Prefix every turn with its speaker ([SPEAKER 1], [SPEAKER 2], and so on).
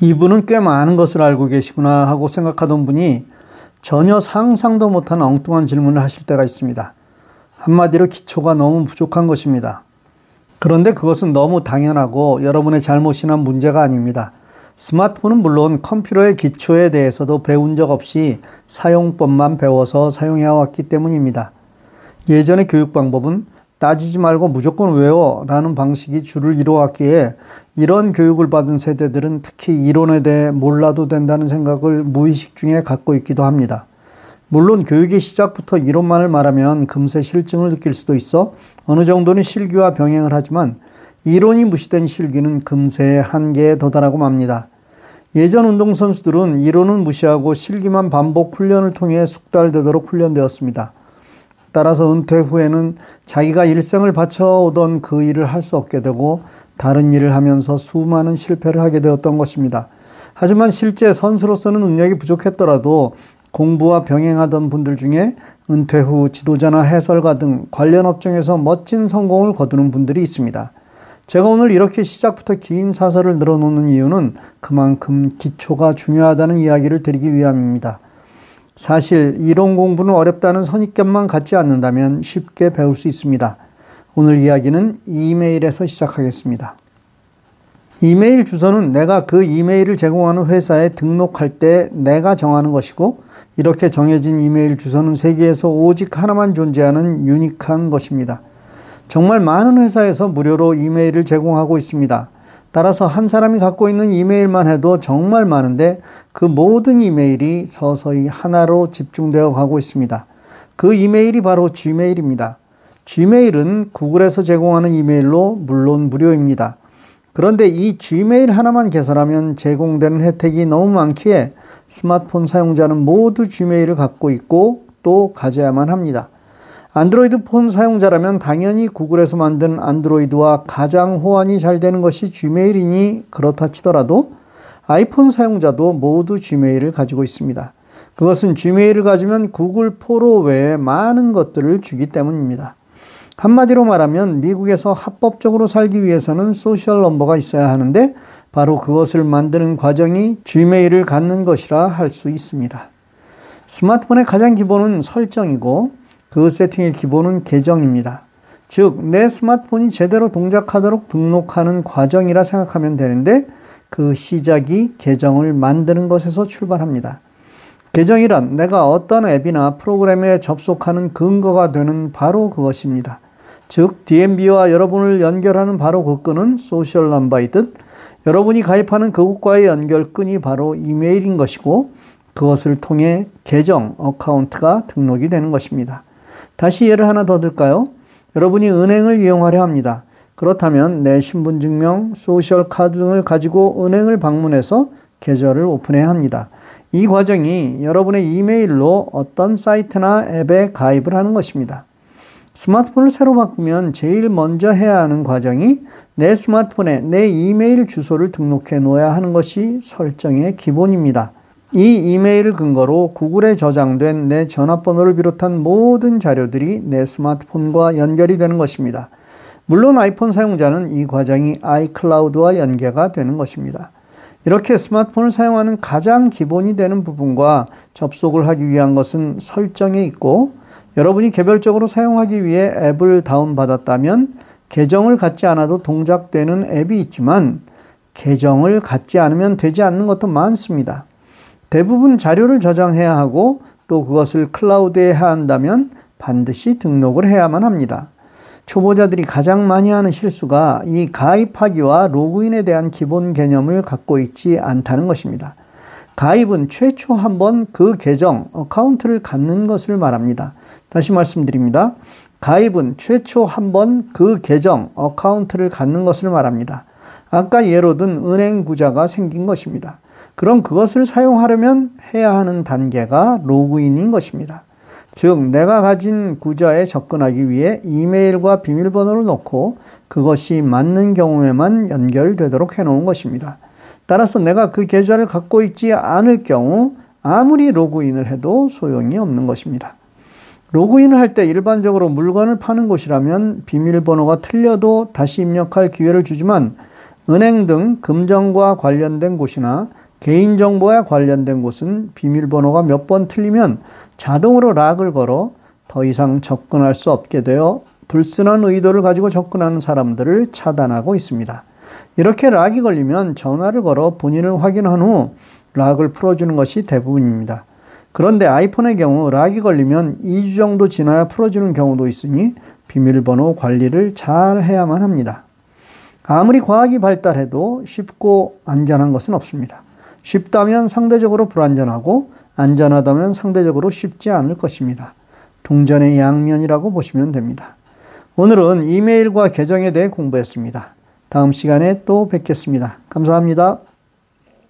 [SPEAKER 1] 이분은 꽤 많은 것을 알고 계시구나 하고 생각하던 분이 전혀 상상도 못한 엉뚱한 질문을 하실 때가 있습니다. 한마디로 기초가 너무 부족한 것입니다. 그런데 그것은 너무 당연하고 여러분의 잘못이나 문제가 아닙니다. 스마트폰은 물론 컴퓨터의 기초에 대해서도 배운 적 없이 사용법만 배워서 사용해 왔기 때문입니다. 예전의 교육 방법은 따지지 말고 무조건 외워 라는 방식이 주를 이루어왔기에 이런 교육을 받은 세대들은 특히 이론에 대해 몰라도 된다는 생각을 무의식 중에 갖고 있기도 합니다. 물론 교육의 시작부터 이론만을 말하면 금세 실증을 느낄 수도 있어 어느 정도는 실기와 병행을 하지만 이론이 무시된 실기는 금세 한계에 도달하고 맙니다. 예전 운동선수들은 이론은 무시하고 실기만 반복 훈련을 통해 숙달되도록 훈련되었습니다. 따라서 은퇴 후에는 자기가 일생을 바쳐오던 그 일을 할 수 없게 되고 다른 일을 하면서 수많은 실패를 하게 되었던 것입니다. 하지만 실제 선수로서는 능력이 부족했더라도 공부와 병행하던 분들 중에 은퇴 후 지도자나 해설가 등 관련 업종에서 멋진 성공을 거두는 분들이 있습니다. 제가 오늘 이렇게 시작부터 긴 사설을 늘어놓는 이유는 그만큼 기초가 중요하다는 이야기를 드리기 위함입니다. 사실 이론 공부는 어렵다는 선입견만 갖지 않는다면 쉽게 배울 수 있습니다. 오늘 이야기는 이메일에서 시작하겠습니다. 이메일 주소는 내가 그 이메일을 제공하는 회사에 등록할 때 내가 정하는 것이고 이렇게 정해진 이메일 주소는 세계에서 오직 하나만 존재하는 유니크한 것입니다. 정말 많은 회사에서 무료로 이메일을 제공하고 있습니다. 따라서 한 사람이 갖고 있는 이메일만 해도 정말 많은데 그 모든 이메일이 서서히 하나로 집중되어 가고 있습니다. 그 이메일이 바로 Gmail입니다. Gmail은 구글에서 제공하는 이메일로 물론 무료입니다. 그런데 이 Gmail 하나만 개설하면 제공되는 혜택이 너무 많기에 스마트폰 사용자는 모두 Gmail을 갖고 있고 또 가져야만 합니다. 안드로이드 폰 사용자라면 당연히 구글에서 만든 안드로이드와 가장 호환이 잘 되는 것이 Gmail이니 그렇다 치더라도 아이폰 사용자도 모두 Gmail을 가지고 있습니다. 그것은 Gmail을 가지면 구글 포토 외에 많은 것들을 주기 때문입니다. 한마디로 말하면 미국에서 합법적으로 살기 위해서는 social number가 있어야 하는데 바로 그것을 만드는 과정이 Gmail을 갖는 것이라 할 수 있습니다. 스마트폰의 가장 기본은 설정이고 그 세팅의 기본은 계정입니다. 즉, 내 스마트폰이 제대로 동작하도록 등록하는 과정이라 생각하면 되는데 그 시작이 계정을 만드는 것에서 출발합니다. 계정이란 내가 어떤 앱이나 프로그램에 접속하는 근거가 되는 바로 그것입니다. 즉, DMV와 여러분을 연결하는 바로 그 끈은 social number이듯 여러분이 가입하는 그곳과의 연결끈이 바로 이메일인 것이고 그것을 통해 계정, account가 등록이 되는 것입니다. 다시 예를 하나 더 들까요? 여러분이 은행을 이용하려 합니다. 그렇다면 내 신분증명, social card 등을 가지고 은행을 방문해서 계좌를 오픈해야 합니다. 이 과정이 여러분의 이메일로 어떤 사이트나 앱에 가입을 하는 것입니다. 스마트폰을 새로 바꾸면 제일 먼저 해야 하는 과정이 내 스마트폰에 내 이메일 주소를 등록해 놓아야 하는 것이 설정의 기본입니다. 이 이메일을 근거로 구글에 저장된 내 전화번호를 비롯한 모든 자료들이 내 스마트폰과 연결이 되는 것입니다. 물론 아이폰 사용자는 이 과정이 아이클라우드와 연계가 되는 것입니다. 이렇게 스마트폰을 사용하는 가장 기본이 되는 부분과 접속을 하기 위한 것은 설정에 있고 여러분이 개별적으로 사용하기 위해 앱을 다운받았다면 계정을 갖지 않아도 동작되는 앱이 있지만 계정을 갖지 않으면 되지 않는 것도 많습니다. 대부분 자료를 저장해야 하고 또 그것을 클라우드에 해야 한다면 반드시 등록을 해야만 합니다. 초보자들이 가장 많이 하는 실수가 이 가입하기와 로그인에 대한 기본 개념을 갖고 있지 않다는 것입니다. 가입은 최초 한번 그 계정, account를 갖는 것을 말합니다. 다시 말씀드립니다. 가입은 최초 한번 그 계정, account를 갖는 것을 말합니다. 아까 예로 든 은행 구좌가 생긴 것입니다. 그럼 그것을 사용하려면 해야 하는 단계가 로그인인 것입니다. 즉, 내가 가진 구좌에 접근하기 위해 이메일과 비밀번호를 넣고 그것이 맞는 경우에만 연결되도록 해놓은 것입니다. 따라서 내가 그 계좌를 갖고 있지 않을 경우 아무리 로그인을 해도 소용이 없는 것입니다. 로그인을 할 때 일반적으로 물건을 파는 곳이라면 비밀번호가 틀려도 다시 입력할 기회를 주지만 은행 등 금전과 관련된 곳이나 개인정보와 관련된 곳은 비밀번호가 몇 번 틀리면 자동으로 락을 걸어 더 이상 접근할 수 없게 되어 불순한 의도를 가지고 접근하는 사람들을 차단하고 있습니다. 이렇게 락이 걸리면 전화를 걸어 본인을 확인한 후 락을 풀어주는 것이 대부분입니다. 그런데 아이폰의 경우 락이 걸리면 2주 정도 지나야 풀어주는 경우도 있으니 비밀번호 관리를 잘 해야만 합니다. 아무리 과학이 발달해도 쉽고 안전한 것은 없습니다. 쉽다면 상대적으로 불안전하고 안전하다면 상대적으로 쉽지 않을 것입니다. 동전의 양면이라고 보시면 됩니다. 오늘은 이메일과 계정에 대해 공부했습니다. 다음 시간에 또 뵙겠습니다. 감사합니다.